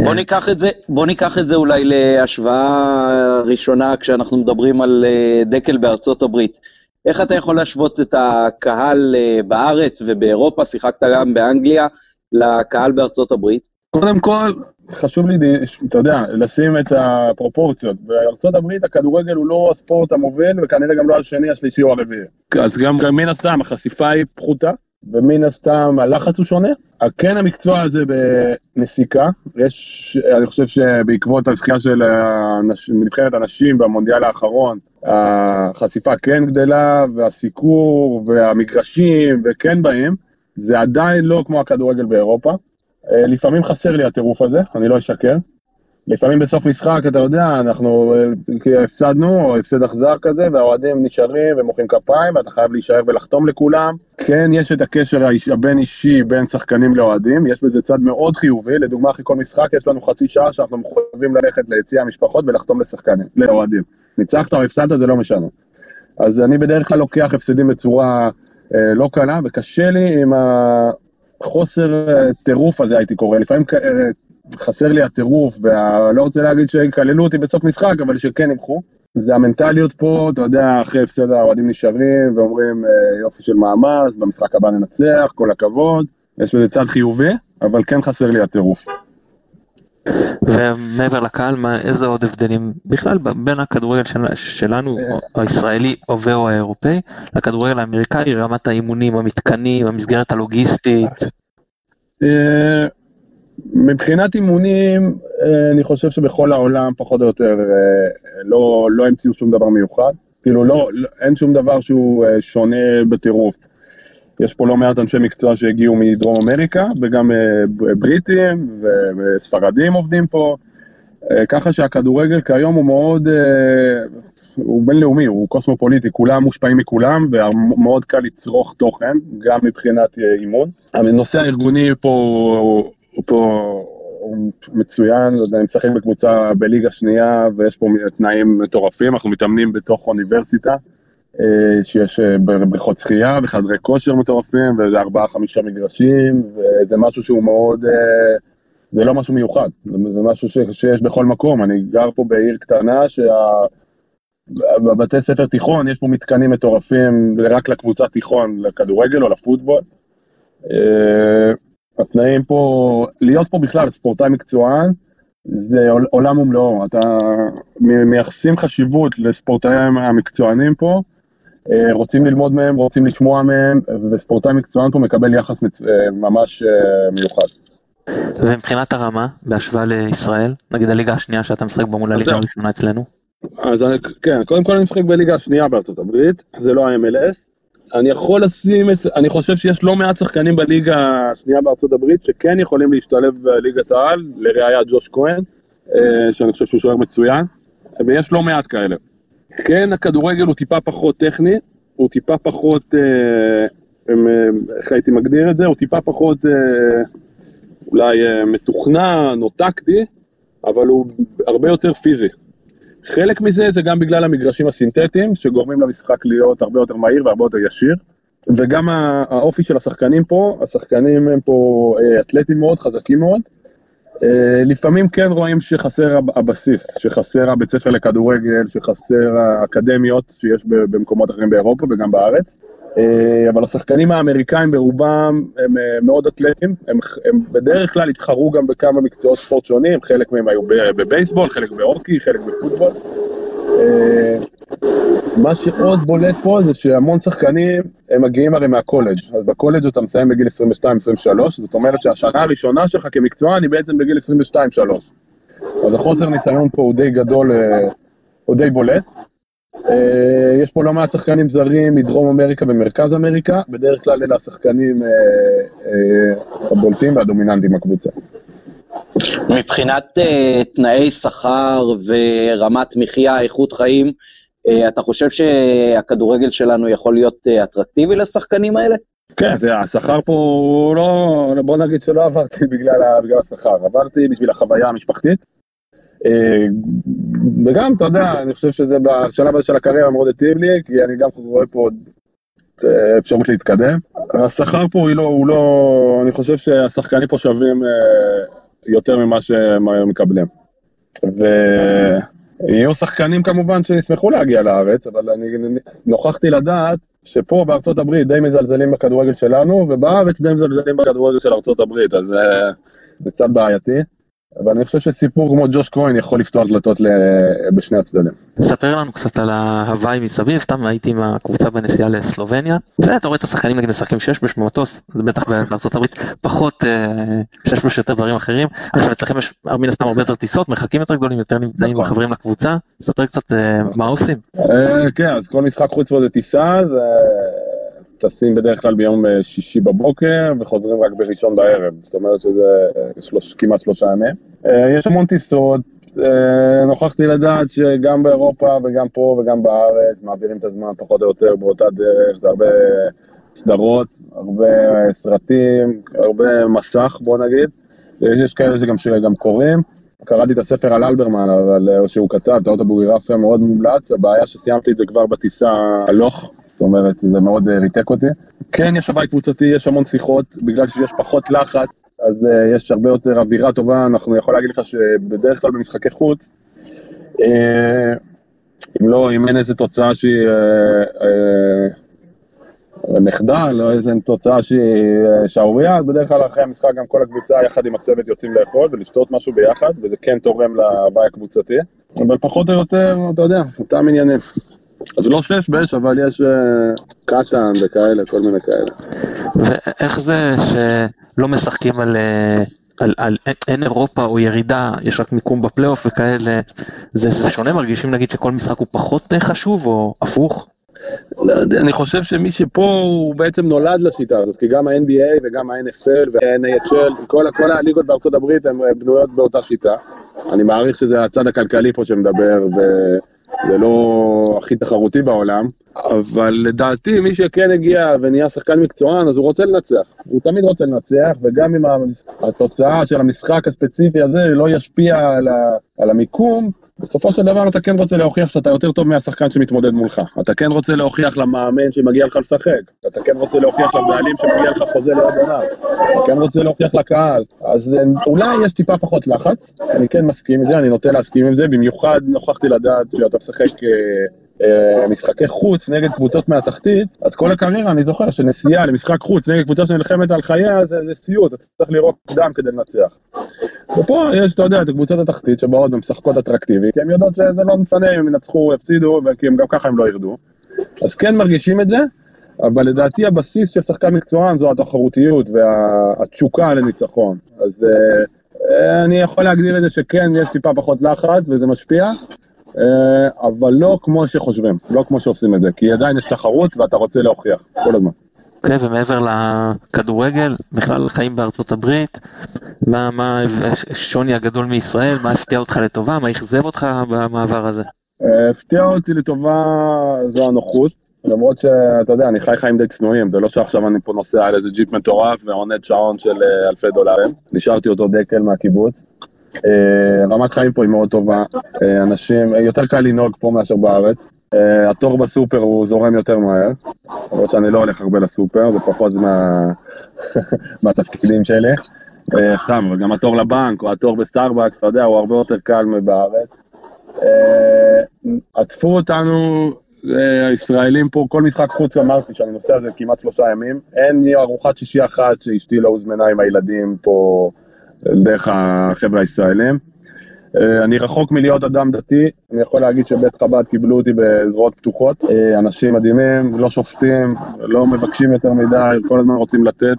בוא ניקח את זה, בוא ניקח את זה אולי להשוואה ראשונה כשאנחנו מדברים על דקל בארצות הברית. איך אתה יכול להשוות את הקהל בארץ ובאירופה, שיחקת גם באנגליה, לקהל בארצות הברית? קודם כל, חשוב לי, אתה יודע, לשים את הפרופורציות. בארה"ב הכדורגל הוא לא הספורט המוביל, וכנראה גם לא השני, השלישי או הרביעי. אז גם, גם מן הסתם, החשיפה היא פחותה, ומן הסתם הלחץ הוא שונה. כן המקצוע הזה בנסיקה, יש, אני חושב שבעקבות הזכייה של נבחרת הנשים במונדיאל האחרון, החשיפה כן גדלה, והסיקור, והמגרשים, וכן באים. זה עדיין לא כמו הכדורגל באירופה. אה, לפעמים חסר לי הטירוף הזה, אני לא אשקר. לפעמים בסוף משחק, אתה יודע, אנחנו אה, הפסדנו, או הפסד אכזר כזה, והאוהדים נשארים ומוחאים כפיים, ואתה חייב להישאר ולחתום לכולם. כן, יש את הקשר הבין-אישי בין שחקנים לאוהדים, יש בזה צד מאוד חיובי. לדוגמה, אחרי כל משחק יש לנו חצי שעה שאנחנו מחויבים ללכת ליציע המשפחות ולחתום לשחקנים, לאוהדים. ניצחת או הפסדת, זה לא משנה. אז אני בדרך כלל לוקח הפסדים בצורה לא קלה, וקשה לי עם ה... חוסר אה, טירוף הזה הייתי קורא, לפעמים אה, חסר לי הטירוף, ולא רוצה להגיד שיקללו אותי בסוף משחק, אבל שכן ימחו. זה המנטליות פה, אתה יודע, אחרי הפסד האוהדים נשארים ואומרים אה, יופי של מאמץ, במשחק הבא ננצח, כל הכבוד. יש בזה צד חיובי, אבל כן חסר לי הטירוף. ומעבר לקהל, מה, איזה עוד הבדלים בכלל בין הכדורגל של, שלנו, הישראלי או האירופאי, לכדורגל האמריקאי, רמת האימונים, המתקנים, המסגרת הלוגיסטית? אה, מבחינת אימונים, אה, אני חושב שבכל העולם, פחות או יותר, אה, לא, לא המציאו שום דבר מיוחד. כאילו, לא, לא אין שום דבר שהוא שונה בטירוף. יש פה לא מעט אנשי מקצוע שהגיעו מדרום אמריקה, וגם אה, בריטים וספרדים עובדים פה, אה, ככה שהכדורגל כיום הוא מאוד, אה, הוא בינלאומי, הוא קוסמופוליטי, כולם מושפעים מכולם, ומאוד קל לצרוך תוכן, גם מבחינת אימון. הנושא הארגוני פה הוא פה הוא מצוין, אני משחק בקבוצה בליגה שנייה, ויש פה תנאים מטורפים, אנחנו מתאמנים בתוך אוניברסיטה. אה, שיש אה, בריכות שחייה וחדרי כושר מטורפים ואיזה ארבעה חמישה מגרשים וזה משהו שהוא מאוד, אה, זה לא משהו מיוחד, זה משהו ש, שיש בכל מקום, אני גר פה בעיר קטנה שבבתי ספר תיכון יש פה מתקנים מטורפים רק לקבוצת תיכון, לכדורגל או לפוטבול. התנאים פה, להיות פה בכלל ספורטאי מקצוען זה עולם ומלואו, אתה מייחסים חשיבות לספורטאים המקצוענים פה רוצים ללמוד מהם, רוצים לשמוע מהם, וספורטאי מקצוען פה מקבל יחס מצ... אה, ממש אה, מיוחד. ומבחינת הרמה, בהשוואה לישראל, נגיד הליגה השנייה שאתה משחק בה מול הליגה הראשונה אצלנו? אז אני, כן, קודם כל אני משחק בליגה השנייה בארצות הברית, זה לא ה-MLS, אני יכול לשים את, אני חושב שיש לא מעט שחקנים בליגה השנייה בארצות הברית שכן יכולים להשתלב בליגת העל, לראיה ג'וש כהן, אה, שאני חושב שהוא שוער מצוין, ויש לא מעט כאלה. כן, הכדורגל הוא טיפה פחות טכני, הוא טיפה פחות, אה, איך הייתי מגדיר את זה? הוא טיפה פחות אולי מתוכנן או טקטי, אבל הוא הרבה יותר פיזי. חלק מזה זה גם בגלל המגרשים הסינתטיים, שגורמים למשחק להיות הרבה יותר מהיר והרבה יותר ישיר. וגם האופי של השחקנים פה, השחקנים הם פה אה, אתלטים מאוד, חזקים מאוד. אה, לפעמים כן רואים שחסר הבסיס, שחסר הבית ספר לכדורגל, שחסר האקדמיות שיש במקומות אחרים באירופה וגם בארץ. אה, אבל השחקנים האמריקאים ברובם הם אה, מאוד אתלטים, הם, הם בדרך כלל התחרו גם בכמה מקצועות ספורט שונים, חלק מהם היו בבייסבול, חלק בהוקי, חלק בפוטבול. אה, מה שעוד בולט פה זה שהמון שחקנים הם מגיעים הרי מהקולג', אז בקולג' אתה מסיים בגיל 22-23, זאת אומרת שהשנה הראשונה שלך כמקצוען היא בעצם בגיל 22-3. אז החוסר ניסיון פה הוא די גדול, הוא די בולט. אה, יש פה לא מעט שחקנים זרים מדרום אמריקה ומרכז אמריקה, בדרך כלל אלה השחקנים אה, אה, הבולטים והדומיננטיים בקבוצה. מבחינת תנאי שכר ורמת מחיה, איכות חיים, אתה חושב שהכדורגל שלנו יכול להיות אטרקטיבי לשחקנים האלה? כן, השכר פה הוא לא, בוא נגיד שלא עברתי (laughs) בגלל, בגלל השכר, עברתי בשביל החוויה המשפחתית. אה, וגם, אתה יודע, אני חושב שזה בשלב הזה של הקריירה מאוד היטיב לי, כי אני גם רואה פה עוד אפשרות להתקדם. השכר פה הוא לא, הוא לא, אני חושב שהשחקנים פה שווים יותר ממה שהם מקבלים. ויהיו שחקנים כמובן שישמחו להגיע לארץ, אבל אני נוכחתי לדעת שפה בארצות הברית די מזלזלים בכדורגל שלנו, ובארץ די מזלזלים בכדורגל של ארצות הברית, אז זה קצת בעייתי. אבל אני חושב שסיפור כמו ג'וש כהן יכול לפתוח דלתות בשני הצדדים. ספר לנו קצת על ההוואי מסביב, סתם הייתי עם הקבוצה בנסיעה לסלובניה, ואתה רואה את השחקנים נגיד משחקים שש בש במטוס, זה בטח בארה"ב פחות אה, שש בש יותר דברים אחרים, עכשיו אצלכם יש מן הסתם הרבה יותר טיסות, מרחקים יותר גדולים, יותר נמצאים נכון. חברים לקבוצה, ספר קצת אה, מה עושים. אה, כן, אז כל משחק חוץ פה זה טיסה, זה... טסים בדרך כלל ביום אה, שישי בבוקר וחוזרים רק בראשון בערב, זאת אומרת שזה אה, שלוש, כמעט שלושה ימים. אה, יש המון טיסות, נוכחתי לדעת שגם באירופה וגם פה וגם בארץ מעבירים את הזמן פחות או יותר באותה דרך, זה הרבה סדרות, הרבה סרטים, הרבה מסך בוא נגיד, יש כאלה שגם, שגם קוראים. קראתי את הספר על אלברמן, אבל שהוא כתב, את האוטובוגרפיה מאוד מומלץ, הבעיה שסיימתי את זה כבר בטיסה הלוך, אומרת, זה מאוד אה, ריתק אותי. כן, יש הוואי קבוצתי, יש המון שיחות, בגלל שיש פחות לחץ, אז uh, יש הרבה יותר אווירה טובה, אנחנו יכול להגיד לך שבדרך כלל במשחקי חוץ, uh, אם לא, אם אין איזה תוצאה שהיא מחדל, או איזה תוצאה שהיא שערורייה, אז בדרך כלל אחרי המשחק גם כל הקבוצה יחד עם הצוות יוצאים לאכול ולשתות משהו ביחד, וזה כן תורם להוואי הקבוצתי, אבל פחות או יותר, אתה יודע, אותם עניינים. אז לא שש בש, אבל יש אה, קטן וכאלה, כל מיני כאלה. ואיך זה שלא משחקים על, אה, על, על אין אירופה או ירידה, יש רק מיקום בפלייאוף וכאלה, זה, זה שונה, מרגישים נגיד שכל משחק הוא פחות חשוב או הפוך? לא אני חושב שמי שפה הוא בעצם נולד לשיטה הזאת, כי גם ה-NBA וגם ה-NFL וה-NHL, כל, כל הליגות בארצות הברית הן בנויות באותה שיטה. אני מעריך שזה הצד הכלכלי פה שמדבר. זה לא הכי תחרותי בעולם, אבל לדעתי מי שכן הגיע ונהיה שחקן מקצוען, אז הוא רוצה לנצח. הוא תמיד רוצה לנצח, וגם אם התוצאה של המשחק הספציפי הזה לא ישפיע על, ה, על המיקום, בסופו של דבר אתה כן רוצה להוכיח שאתה יותר טוב מהשחקן שמתמודד מולך. אתה כן רוצה להוכיח למאמן שמגיע לך לשחק. אתה כן רוצה להוכיח לבעלים שמגיע לך חוזה לעוד עונה. אתה כן רוצה להוכיח לקהל. אז אה, אולי יש טיפה פחות לחץ, אני כן מסכים עם זה, אני נוטה להסכים עם זה, במיוחד נוכחתי לדעת שאתה משחק... אה, אה, משחקי חוץ נגד קבוצות מהתחתית, אז כל הקריירה אני זוכר שנסיעה למשחק חוץ נגד קבוצה שנלחמת על חייה זה, זה סיוט, אתה צריך לראות דם כדי לנצח. ופה יש, אתה יודע, את קבוצת התחתית שבאות ומשחקות אטרקטיבי, כי הן יודעות שזה לא משנה אם הם ינצחו יפסידו, כי הם גם ככה הם לא ירדו. אז כן מרגישים את זה, אבל לדעתי הבסיס של שחקן מקצוען זו התחרותיות והתשוקה לניצחון. אז uh, אני יכול להגדיר את זה שכן, יש טיפה פחות לחץ וזה משפיע, אה, אבל לא כמו שחושבים, לא כמו שעושים את זה, כי עדיין יש תחרות ואתה רוצה להוכיח כל הזמן. כן, ומעבר לכדורגל, בכלל חיים בארצות הברית, מה, מה השוני הגדול מישראל, מה הפתיע אותך לטובה, מה אכזב אותך במעבר הזה? אה, הפתיע אותי לטובה זו הנוחות, למרות שאתה יודע, אני חי חיים די צנועים, זה לא שעכשיו אני פה נוסע על איזה ג'יפ מטורף ועונד שעון של אה, אלפי דולרים, נשארתי אותו דקל מהקיבוץ. אה, רמת חיים פה היא מאוד טובה, אנשים, יותר קל לנהוג פה מאשר בארץ. התור בסופר הוא זורם יותר מהר, למרות שאני לא הולך הרבה לסופר, זה פחות מה... (laughs) מהתפקידים שלי. סתם, אבל גם התור לבנק או התור בסטארבקס, אתה יודע, הוא הרבה יותר קל מבארץ. עטפו אותנו אה, הישראלים פה, כל משחק חוץ אמרתי שאני נוסע על זה כמעט שלושה ימים, אין לי ארוחת שישי אחת שאשתי לא הוזמנה עם הילדים פה דרך החבר'ה הישראלים. אה, אני רחוק מלהיות אדם דתי, אני יכול להגיד שבית חב"ד קיבלו אותי בזרועות פתוחות, אה, אנשים מדהימים, לא שופטים, לא מבקשים יותר מדי, כל הזמן רוצים לתת.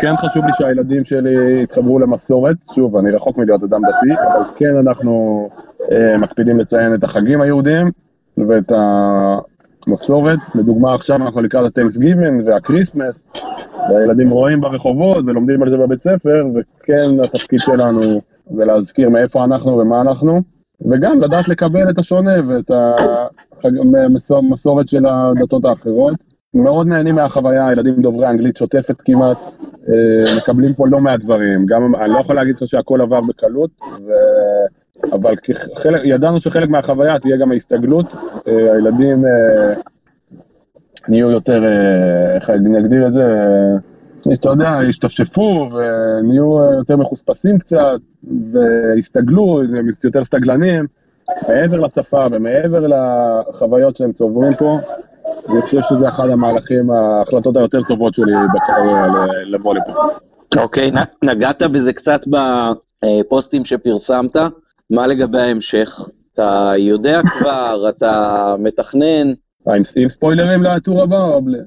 כן חשוב לי שהילדים שלי יתחברו למסורת, שוב, אני רחוק מלהיות אדם דתי, אבל כן אנחנו מקפידים לציין את החגים היהודיים, ואת המסורת. לדוגמה, עכשיו אנחנו לקראת הטנקס גיבן והקריסמס, והילדים רואים ברחובות ולומדים על זה בבית ספר, וכן התפקיד שלנו זה להזכיר מאיפה אנחנו ומה אנחנו, וגם לדעת לקבל את השונה ואת המסורת של הדתות האחרות. מאוד נהנים מהחוויה, ילדים דוברי אנגלית שוטפת כמעט, אה, מקבלים פה לא מעט דברים, גם אני לא יכול להגיד לך שהכל עבר בקלות, ו... אבל כחלק, ידענו שחלק מהחוויה תהיה גם ההסתגלות, אה, הילדים אה, נהיו יותר, אה, איך אני אגדיר את זה, אתה יודע, השתפשפו ונהיו יותר מחוספסים קצת, והסתגלו, הם יותר סתגלנים, מעבר לשפה ומעבר לחוויות שהם צוברים פה, אני חושב שזה אחד המהלכים, ההחלטות היותר טובות שלי בקריירה לבוא לפה. אוקיי, נגעת בזה קצת בפוסטים שפרסמת. מה לגבי ההמשך? אתה יודע כבר, אתה מתכנן? עם ספוילרים לטור הבא או בלי?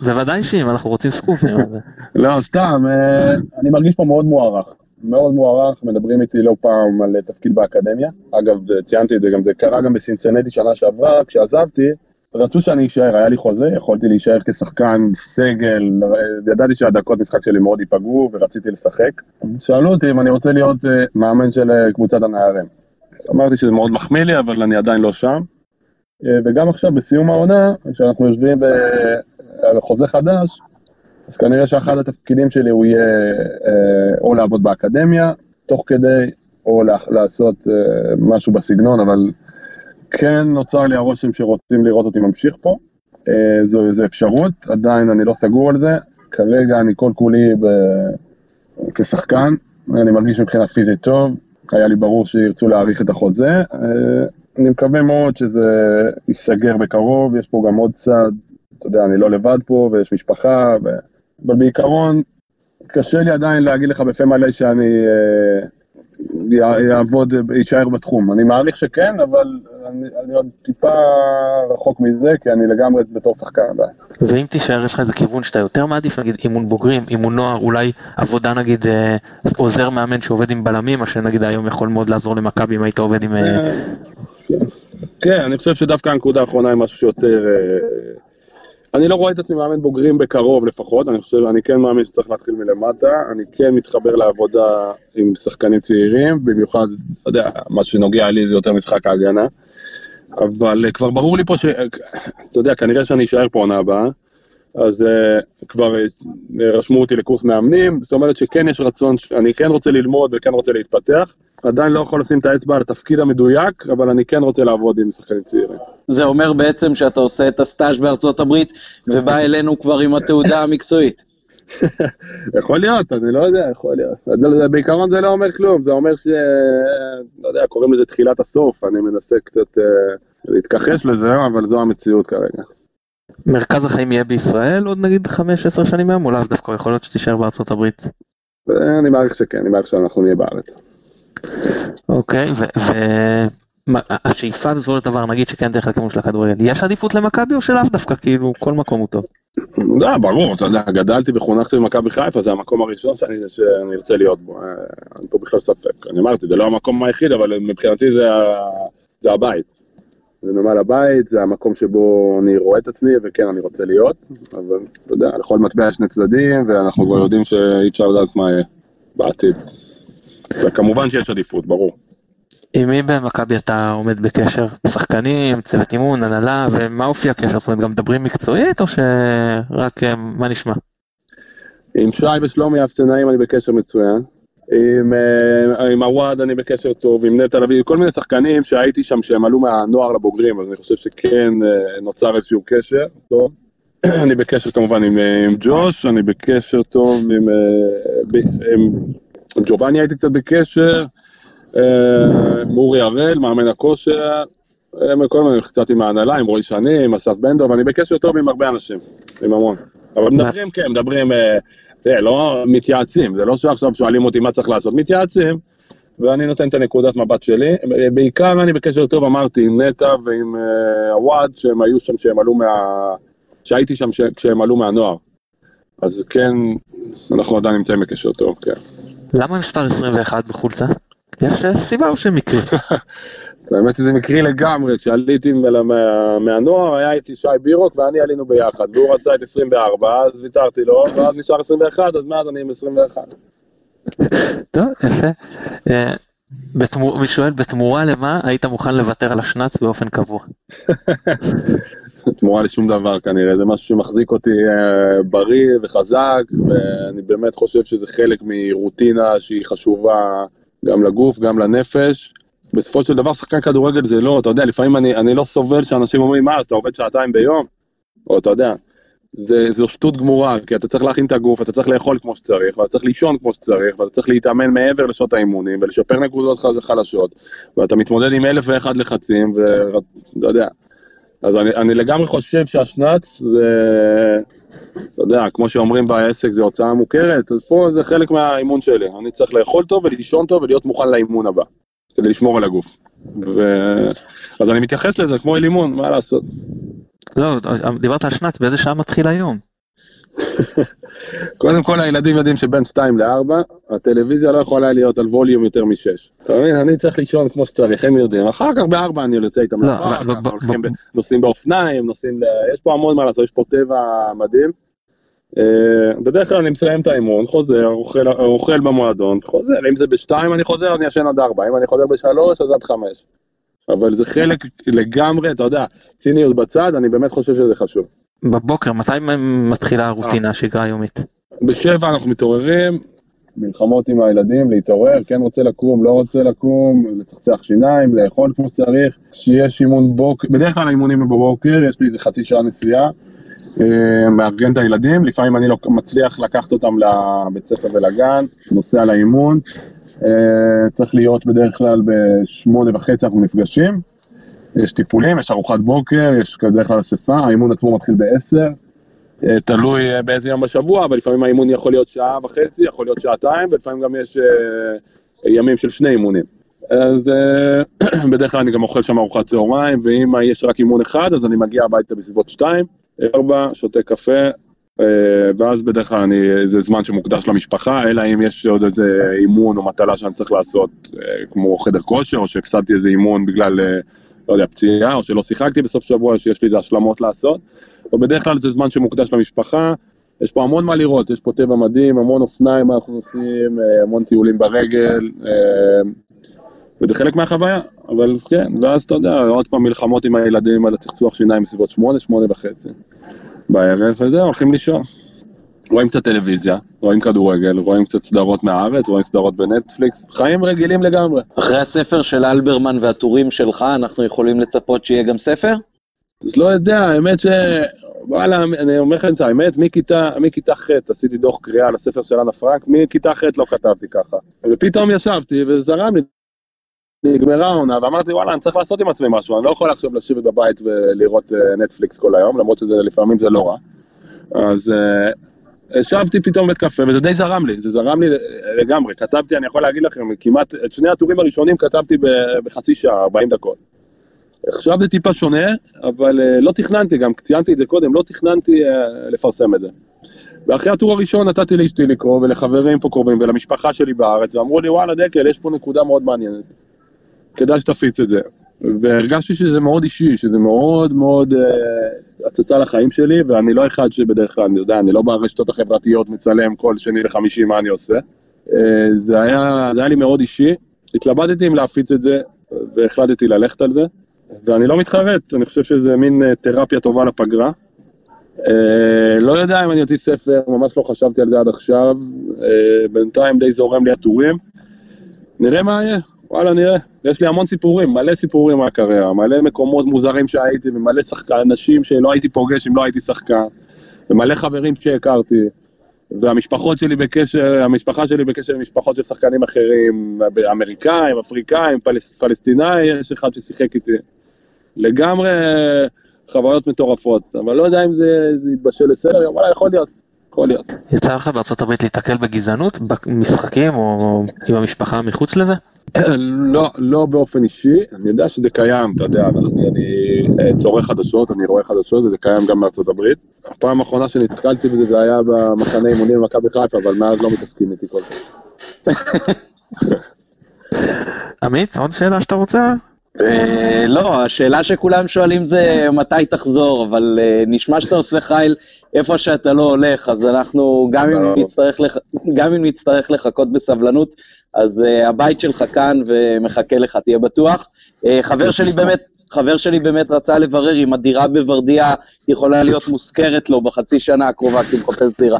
בוודאי שאם, אנחנו רוצים סקופים. לא, סתם, אה, אני מרגיש פה מאוד מוערך. מאוד מוערך, מדברים איתי לא פעם על תפקיד באקדמיה. אגב, ציינתי את זה, גם זה קרה גם בסינסנטי שנה שעברה, כשעזבתי, רצו שאני אשאר, היה לי חוזה, יכולתי להישאר כשחקן סגל, ידעתי שהדקות משחק שלי מאוד ייפגעו ורציתי לשחק. שאלו אותי אם אני רוצה להיות uh, מאמן של uh, קבוצת הנערים. אמרתי שזה מאוד מחמיא לי, אבל אני עדיין לא שם. Uh, וגם עכשיו, בסיום העונה, כשאנחנו יושבים על חוזה חדש, אז כנראה שאחד התפקידים שלי הוא יהיה או לעבוד באקדמיה, תוך כדי, או לעשות משהו בסגנון, אבל... כן נוצר לי הרושם שרוצים לראות אותי ממשיך פה, אה, זו, זו אפשרות, עדיין אני לא סגור על זה, כרגע אני כל כולי ב... כשחקן, אני מרגיש מבחינה פיזית טוב, היה לי ברור שירצו להאריך את החוזה, אה, אני מקווה מאוד שזה ייסגר בקרוב, יש פה גם עוד צד, אתה יודע, אני לא לבד פה ויש משפחה, ו... אבל בעיקרון קשה לי עדיין להגיד לך בפה מלא שאני אה, יעבוד, יישאר בתחום. אני מעריך שכן, אבל אני, אני עוד טיפה רחוק מזה, כי אני לגמרי בתור שחקן עדיין. ואם תישאר, יש לך איזה כיוון שאתה יותר מעדיף, נגיד אימון בוגרים, אימון נוער, אולי עבודה נגיד אה, עוזר מאמן שעובד עם בלמים, מה שנגיד היום יכול מאוד לעזור למכבי אם היית עובד עם... אה, כן, אני חושב שדווקא הנקודה האחרונה היא משהו שיותר... אה, אני לא רואה את עצמי מאמן בוגרים בקרוב לפחות, אני חושב, אני כן מאמין שצריך להתחיל מלמטה, אני כן מתחבר לעבודה עם שחקנים צעירים, במיוחד, אתה יודע, מה שנוגע לי זה יותר משחק ההגנה, אבל uh, כבר ברור לי פה ש... אתה יודע, כנראה שאני אשאר פה עונה הבאה, אז uh, כבר uh, רשמו אותי לקורס מאמנים, זאת אומרת שכן יש רצון, אני כן רוצה ללמוד וכן רוצה להתפתח. עדיין לא יכול לשים את האצבע על התפקיד המדויק, אבל אני כן רוצה לעבוד עם שחקנים צעירים. זה אומר בעצם שאתה עושה את הסטאז' בארצות הברית, ובא (laughs) אלינו כבר עם התעודה המקצועית. (laughs) יכול להיות, אני לא יודע, יכול להיות. בעיקרון זה לא אומר כלום, זה אומר ש... לא יודע, קוראים לזה תחילת הסוף, אני מנסה קצת uh, להתכחש לזה, אבל זו המציאות כרגע. מרכז החיים יהיה בישראל עוד נגיד 5-10 שנים מהיום, או לאו דווקא, יכול להיות שתישאר בארצות הברית? אני מעריך שכן, אני מעריך שאנחנו נהיה בארץ. אוקיי, והשאיפה בסופו של דבר, נגיד שכן דרך הכיוון של הכדורגל, יש עדיפות למכבי או שלאו דווקא, כאילו כל מקום הוא טוב? לא, ברור, אתה יודע, גדלתי וחונכתי במכבי חיפה, זה המקום הראשון שאני, ארצה להיות בו, אה, אין פה בכלל ספק. אני אמרתי, זה לא המקום היחיד, אבל מבחינתי זה הבית. זה נמל הבית, זה המקום שבו אני רואה את עצמי, וכן, אני רוצה להיות, אבל אתה יודע, לכל מטבע יש שני צדדים, ואנחנו כבר יודעים שאי אפשר לדעת מה יהיה בעתיד. וכמובן שיש עדיפות, ברור. עם מי במכבי אתה עומד בקשר? שחקנים, צוות אימון, הנהלה, ומה אופי הקשר? זאת אומרת, גם מדברים מקצועית, או שרק אה, מה נשמע? עם שי ושלומי אפסנאים אני בקשר מצוין. עם, אה, עם עווד אני בקשר טוב, עם נטע לביא, כל מיני שחקנים שהייתי שם שהם עלו מהנוער לבוגרים, אז אני חושב שכן אה, נוצר איזשהו קשר טוב. (clears throat) אני בקשר כמובן עם, עם ג'וש, אני בקשר טוב עם, ב, עם, עם ג'ובאני הייתי קצת בקשר, עם אורי הראל, מאמן הכושר, כל מיני, קצת עם ההנהלה, עם רועי שני, עם אסף בנדו, ואני בקשר טוב עם הרבה אנשים, עם המון. אבל מדברים, כן, מדברים... תראה, לא מתייעצים, זה לא שעכשיו שואלים אותי מה צריך לעשות, מתייעצים, ואני נותן את הנקודת מבט שלי. בעיקר אני בקשר טוב, אמרתי, עם נטע ועם עווד, uh, שהם היו שם, שהם עלו מה... שהייתי שם. כשהם עלו מהנוער. אז כן, אנחנו עדיין נמצאים בקשר טוב, כן. למה מספר 21 בחולצה? יש סיבה או שמקרי? (laughs) האמת שזה מקרי לגמרי, כשעליתי מהנוער היה איתי שי בירוק ואני עלינו ביחד, והוא רצה את 24, אז ויתרתי לו, ואז נשאר 21, אז מאז אני עם 21. טוב, יפה. אה, מי שואל, בתמורה למה היית מוכן לוותר על השנץ באופן קבוע? (laughs) תמורה לשום דבר כנראה, זה משהו שמחזיק אותי אה, בריא וחזק, ואני באמת חושב שזה חלק מרוטינה שהיא חשובה גם לגוף, גם לנפש. בסופו של דבר שחקן כדורגל זה לא, אתה יודע, לפעמים אני, אני לא סובל שאנשים אומרים, מה, אז אתה עובד שעתיים ביום? או אתה יודע, זה, זו שטות גמורה, כי אתה צריך להכין את הגוף, אתה צריך לאכול כמו שצריך, ואתה צריך לישון כמו שצריך, ואתה צריך להתאמן מעבר לשעות האימונים, ולשפר נקודות חלשות, ואתה מתמודד עם אלף ואחד לחצים, ואתה יודע. אז אני, אני לגמרי חושב שהשנץ זה, אתה יודע, כמו שאומרים בעסק זה הוצאה מוכרת, אז פה זה חלק מהאימון שלי, אני צריך לאכול טוב ולישון טוב ולהיות מוכן לאימון הבא. כדי לשמור על הגוף. ו... אז אני מתייחס לזה כמו אל אימון, מה לעשות. לא, דיברת על שנץ, באיזה שעה מתחיל היום? (laughs) קודם כל הילדים יודעים שבין 2 ל-4, הטלוויזיה לא יכולה להיות על ווליום יותר מ-6. אתה מבין? אני צריך לישון כמו שצריך, הם יודעים. אחר כך ב-4 אני יוצא איתם לא, לפארק, נוסעים באופניים, נוסעים ל... יש פה המון מה לעשות, יש פה טבע מדהים. אה, בדרך כלל אני מסיים את האימון, חוזר, אוכל, אוכל במועדון, חוזר, אם זה בשתיים אני חוזר, אני ישן עד ארבע, אם אני חוזר בשלוש, אז עד חמש. אבל זה חלק לגמרי, אתה יודע, ציניות בצד, אני באמת חושב שזה חשוב. בבוקר, מתי מתחילה הרוטינה, השגרה היומית? בשבע אנחנו מתעוררים, מלחמות עם הילדים, להתעורר, כן רוצה לקום, לא רוצה לקום, לצחצח שיניים, לאכול כמו שצריך, כשיש אימון בוקר, בדרך כלל האימונים בבוקר, יש לי איזה חצי שעה נסיעה. אה, מארגן את הילדים, לפעמים אני לא מצליח לקחת אותם לבית ספר ולגן, נוסע לאימון, אה, צריך להיות בדרך כלל בשמונה וחצי אנחנו נפגשים, יש טיפולים, יש ארוחת בוקר, יש בדרך כלל אספה, האימון עצמו מתחיל בעשר, אה, תלוי באיזה יום בשבוע, אבל לפעמים האימון יכול להיות שעה וחצי, יכול להיות שעתיים, ולפעמים גם יש ימים של שני אימונים. אז (clears throat) בדרך כלל אני גם אוכל שם ארוחת צהריים, ואם יש רק אימון אחד, אז אני מגיע הביתה בסביבות שתיים. ארבע, שותה קפה, אה, ואז בדרך כלל אני, זה זמן שמוקדש למשפחה, אלא אם יש עוד איזה אימון או מטלה שאני צריך לעשות, אה, כמו חדר כושר, או שהפסדתי איזה אימון בגלל, אה, לא יודע, פציעה, או שלא שיחקתי בסוף שבוע, שיש לי איזה השלמות לעשות. ובדרך כלל זה זמן שמוקדש למשפחה, יש פה המון מה לראות, יש פה טבע מדהים, המון אופניים אנחנו עושים, המון טיולים ברגל, וזה חלק מהחוויה, אבל כן, ואז אתה יודע, עוד פעם מלחמות עם הילדים על הצחצוח שיניים בסביבות שמונה, שמונה וחצי. בערב, וזהו, הולכים לישון. רואים קצת טלוויזיה, רואים כדורגל, רואים קצת סדרות מהארץ, רואים סדרות בנטפליקס, חיים רגילים לגמרי. אחרי הספר של אלברמן והטורים שלך, אנחנו יכולים לצפות שיהיה גם ספר? אז לא יודע, האמת ש... וואלה, אני אומר לכם את האמת, מכיתה, מכיתה ח' עשיתי דוח קריאה לספר של אנה פרנק, מכיתה ח' לא כתבתי ככה. ופתאום ישבתי וזרם לי נגמרה העונה, ואמרתי וואלה אני צריך לעשות עם עצמי משהו, אני לא יכול עכשיו לשבת בבית ולראות אה, נטפליקס כל היום, למרות שזה לפעמים זה לא רע. אז uh, ישבתי פתאום בית קפה, וזה די זרם לי, זה זרם לי לגמרי, כתבתי, אני יכול להגיד לכם, כמעט, את שני הטורים הראשונים כתבתי בחצי שעה, 40 דקות. עכשיו זה טיפה שונה, אבל uh, לא תכננתי, גם ציינתי את זה קודם, לא תכננתי uh, לפרסם את זה. ואחרי הטור הראשון נתתי לאשתי לקרוא, ולחברים פה קרובים, ולמשפחה שלי בארץ, ואמרו לי, וואלה דקל, יש פה נקודה מאוד מעניינת. כדאי שתפיץ את זה. והרגשתי שזה מאוד אישי, שזה מאוד מאוד uh, הצצה לחיים שלי, ואני לא אחד שבדרך כלל, אני יודע, אני לא ברשתות החברתיות מצלם כל שני לחמישי מה אני עושה. Uh, זה, היה, זה היה לי מאוד אישי, התלבטתי אם להפיץ את זה, והחלטתי ללכת על זה, ואני לא מתחרט, אני חושב שזה מין uh, תרפיה טובה לפגרה. Uh, לא יודע אם אני אוציא ספר, ממש לא חשבתי על זה עד עכשיו, uh, בינתיים די זורם לי הטורים. נראה מה יהיה, וואלה נראה. יש לי המון סיפורים, מלא סיפורים מהקריירה, מלא מקומות מוזרים שהייתי, ומלא שחקן, אנשים שלא הייתי פוגש אם לא הייתי שחקן, ומלא חברים שהכרתי, והמשפחות שלי בקשר, המשפחה שלי בקשר עם משפחות של שחקנים אחרים, אמריקאים, אפריקאים, פלס, פלסטינאי, יש אחד ששיחק איתי. לגמרי חוויות מטורפות, אבל לא יודע אם זה, זה יתבשל לסדר, וואלה, יכול להיות. יצא לך בארצות הברית להתקל בגזענות במשחקים או עם המשפחה מחוץ לזה? לא, לא באופן אישי, אני יודע שזה קיים, אתה יודע, אנחנו, אני אה, צורך חדשות, אני רואה חדשות, וזה קיים גם בארצות הברית. הפעם האחרונה שנתקלתי בזה זה היה במחנה אימונים במכבי חיפה, אבל מאז לא מתעסקים איתי כל כך. (laughs) עמית, עוד שאלה שאתה רוצה? אה, לא, השאלה שכולם שואלים זה מתי תחזור, אבל אה, נשמע שאתה עושה חייל איפה שאתה לא הולך, אז אנחנו, גם אם נצטרך לחכות בסבלנות, אז uh, הבית שלך כאן ומחכה לך, תהיה בטוח. חבר שלי באמת, חבר שלי באמת רצה לברר אם הדירה בוורדיה יכולה להיות מושכרת לו בחצי שנה הקרובה, כי הוא מחפש דירה.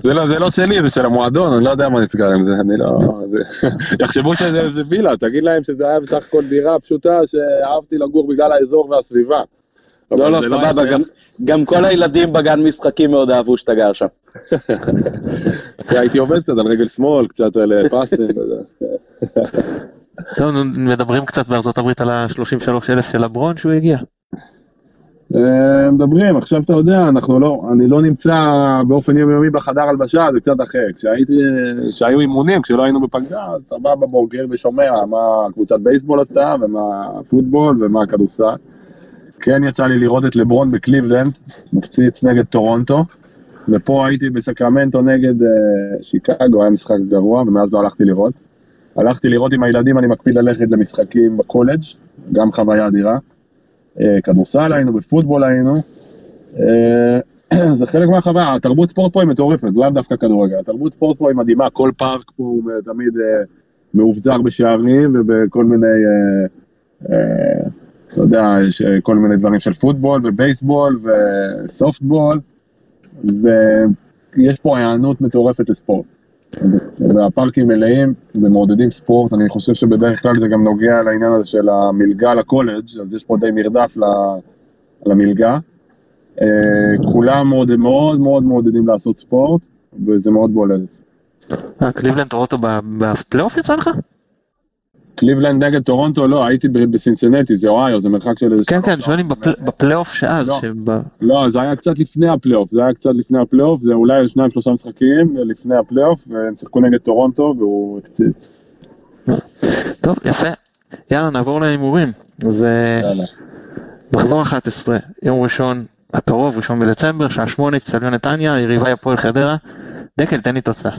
זה לא, זה לא שלי, זה של המועדון, אני לא יודע מה נסגר עם זה, אני לא... זה... יחשבו שזה וילה, תגיד להם שזה היה בסך הכל דירה פשוטה שאהבתי לגור בגלל האזור והסביבה. לא, לא, לא סבבה, גם, גם כל הילדים בגן משחקים מאוד אהבו שאתה גר שם. (laughs) הייתי עובד קצת על רגל שמאל, קצת על אה, פסים. טוב, מדברים קצת בארצות הברית על ה-33 אלף של לברון שהוא הגיע. אה, מדברים, עכשיו אתה יודע, אנחנו לא, אני לא נמצא באופן יומיומי בחדר הלבשה, זה קצת אחר. כשהייתי, כשהיו אימונים, כשלא היינו בפגרה, אז אתה בא בבוקר ושומע מה קבוצת בייסבול עשתה, ומה פוטבול, ומה כדורסל. כן יצא לי לראות את לברון בקליבלנד, מפציץ נגד טורונטו, ופה הייתי בסקרמנטו נגד אה, שיקגו, היה משחק גרוע, ומאז לא הלכתי לראות. הלכתי לראות עם הילדים, אני מקפיד ללכת למשחקים בקולג', גם חוויה אדירה. Uh, כדורסל היינו, בפוטבול היינו. Uh, (clears throat) זה חלק מהחוויה, התרבות ספורט פה היא מטורפת, לאו דווקא כדורגל. התרבות ספורט פה היא מדהימה, כל פארק פה הוא תמיד uh, מאובזר בשערים ובכל מיני... Uh, אתה יודע, יש אה, כל מיני דברים של פוטבול ובייסבול וסופטבול, ויש פה היענות מטורפת לספורט. והפארקים מלאים ומעודדים ספורט, אני חושב שבדרך כלל זה גם נוגע לעניין הזה של המלגה לקולג', אז יש פה די מרדף למלגה. אה, כולם מאוד מאוד מאוד מעודדים לעשות ספורט, וזה מאוד בולט. אה, קליבלנד טורונטו בפלייאוף יצא לך? קליבלנד נגד טורונטו, לא, הייתי בסינסינטי, זה אוהיו, זה מרחק של איזה... כן, כן, שואל אם בפלייאוף שעבר. לא, לא, זה היה קצת לפני הפלייאוף, זה היה קצת לפני הפלייאוף, זה אולי שניים שלושה משחקים לפני הפלייאוף, והם שיחקו נגד טורונטו והוא הקפיץ. טוב, יפה. יאללה, נעבור להימורים. אז מחזור 11, יום ראשון הקרוב, ראשון בדצמבר, שעה שמונה, אצטדיון נתניה, יריבה הפועל חדרה. דקל, תן לי תוצאה.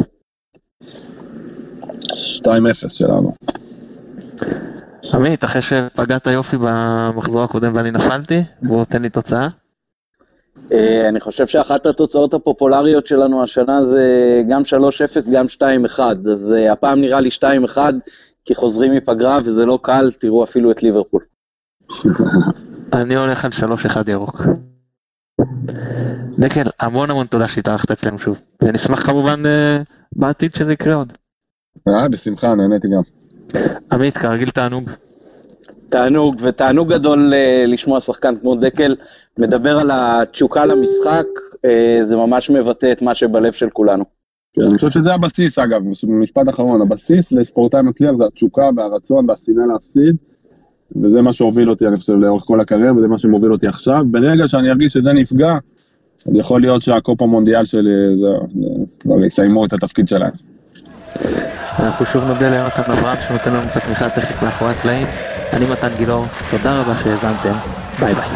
2-0 שלנו. עמית, אחרי שפגעת יופי במחזור הקודם ואני נפלתי, בוא תן לי תוצאה. אה, אני חושב שאחת התוצאות הפופולריות שלנו השנה זה גם 3-0, גם 2-1, אז אה, הפעם נראה לי 2-1, כי חוזרים מפגרה וזה לא קל, תראו אפילו את ליברפול. (laughs) אני הולך על 3-1 ירוק. דקל, המון המון תודה שהתארחת אצלנו שוב, ונשמח כמובן אה, בעתיד שזה יקרה עוד. אה, בשמחה, נהניתי גם. עמית, כרגיל תענוג. תענוג, ותענוג גדול uh, לשמוע שחקן כמו דקל מדבר על התשוקה למשחק, uh, זה ממש מבטא את מה שבלב של כולנו. כן, אני חושב שזה הבסיס אגב, משפט אחרון, הבסיס לספורטאי מצליח זה התשוקה והרצון והשנאה להפסיד, וזה מה שהוביל אותי, אני חושב, לאורך כל הקריירה, וזה מה שמוביל אותי עכשיו. ברגע שאני ארגיש שזה נפגע, אז יכול להיות שהקופ המונדיאל שלי, זהו, כבר יסיימו את התפקיד שלהם. אנחנו שוב נודה ליונתן אברהם שנותן לנו את התמיכה הטכנית מאחורי הקלעים. אני מתן גילאור, תודה רבה שהאזנתם, ביי ביי.